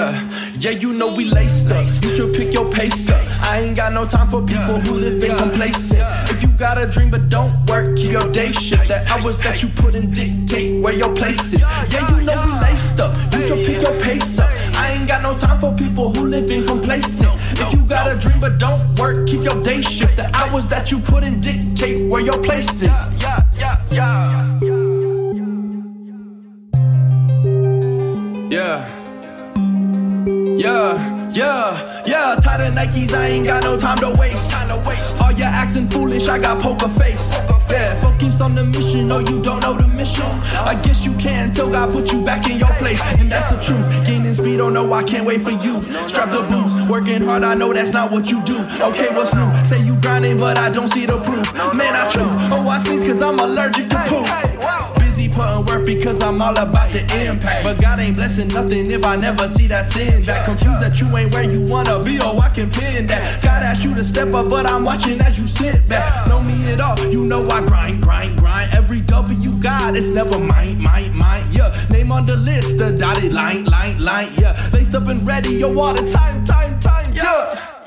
Yeah, you know we laced up. You should pick your pace up. I ain't got no time for people who live in complacent. If you got a dream but don't work, keep your day shift. The hours that you put in dictate where your place is. Yeah, you know we laced up. You should pick your pace up. I ain't got no time for people who live in complacent. If you got a dream but don't work, keep your day shift. The hours that you put in dictate where your place is. Yeah, yeah, yeah, yeah. Yeah, yeah, yeah. Yeah. Tighter Nikes, I ain't got no time to waste. Time to waste. Are you acting foolish? I got poker face. Yeah, focused on the mission. No, you don't know the mission. I guess you can't tell God put you back in your place, and that's the truth. Gaining speed, oh no, I can't wait for you. Strap the boots, working hard. I know that's not what you do. Okay, what's new? Say you grinding, but I don't see the proof. Man, I true. Oh, I sneeze cause I'm allergic to poop because I'm all about the impact. But God ain't blessing nothing if I never see that sin back. Confused that you ain't where you wanna be, oh, I can pin that. God asked you to step up, but I'm watching as you sit back. Know me at all, you know I grind, grind, grind. Every W you got, it's never mine, mine, mine, yeah. Name on the list, the dotted line, line, line, yeah. Laced up and ready, your water, time, time, time, yeah.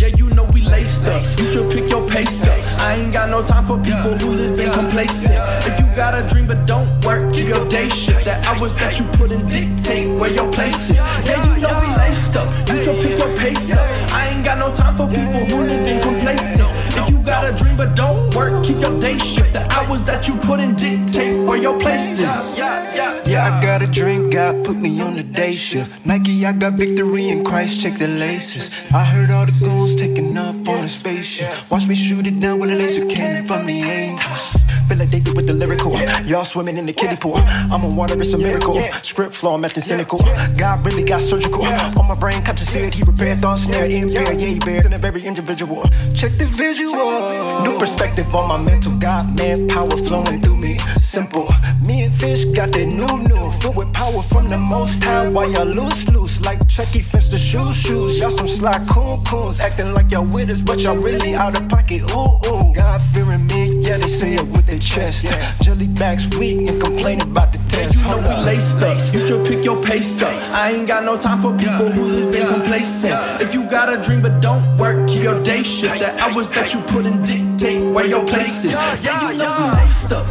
Yeah, you know we laced up. You should pick your pace up. I ain't got no time for people who live in complacent. If you got a dream but don't work, keep your day shit. The hours that you put in dictate where your place is. Yeah, you know we laced up. You should pick your pace up. I ain't got no time for people who live in complacent. If you got a dream but don't work, keep your day shift. The hours that you put in dictate where your place is. Yeah, I got a dream, God put me on the day shift. Nike, I got victory in Christ, check the laces. I heard all the goons taking off on a spaceship. Watch me shoot it down with a laser cannon from the angels. Feel like they David with the lyrical. Y'all swimming in the kiddie pool. I'm on water, it's a miracle. Script flow, I'm cynical. God really got surgical. On my brain, see it. He prepared thoughts, snare, in fear. Yeah, he bears in every individual. Check the visual. New perspective on my mental. God, man, power flowing through me. Simple. Me and Fish got that new, new. Filled with power from the most high. While y'all loose, loose. Like Chucky fence the shoes, shoes. Y'all some sly coon coons. Acting like y'all with us, but y'all really out of pocket. Ooh, ooh. God fearing me. Yeah, they say it with their chest. Yeah. Jelly backs weak and complain about the test. You know we laced up. You should pick your pace up. I ain't got no time for people who live in complacent. If you got a dream but don't work, keep your day shift. The hours that you put in dictate where your place is. Yeah, you know we laced up.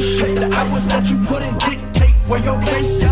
Shift. The hours that you put in dictate where your place is.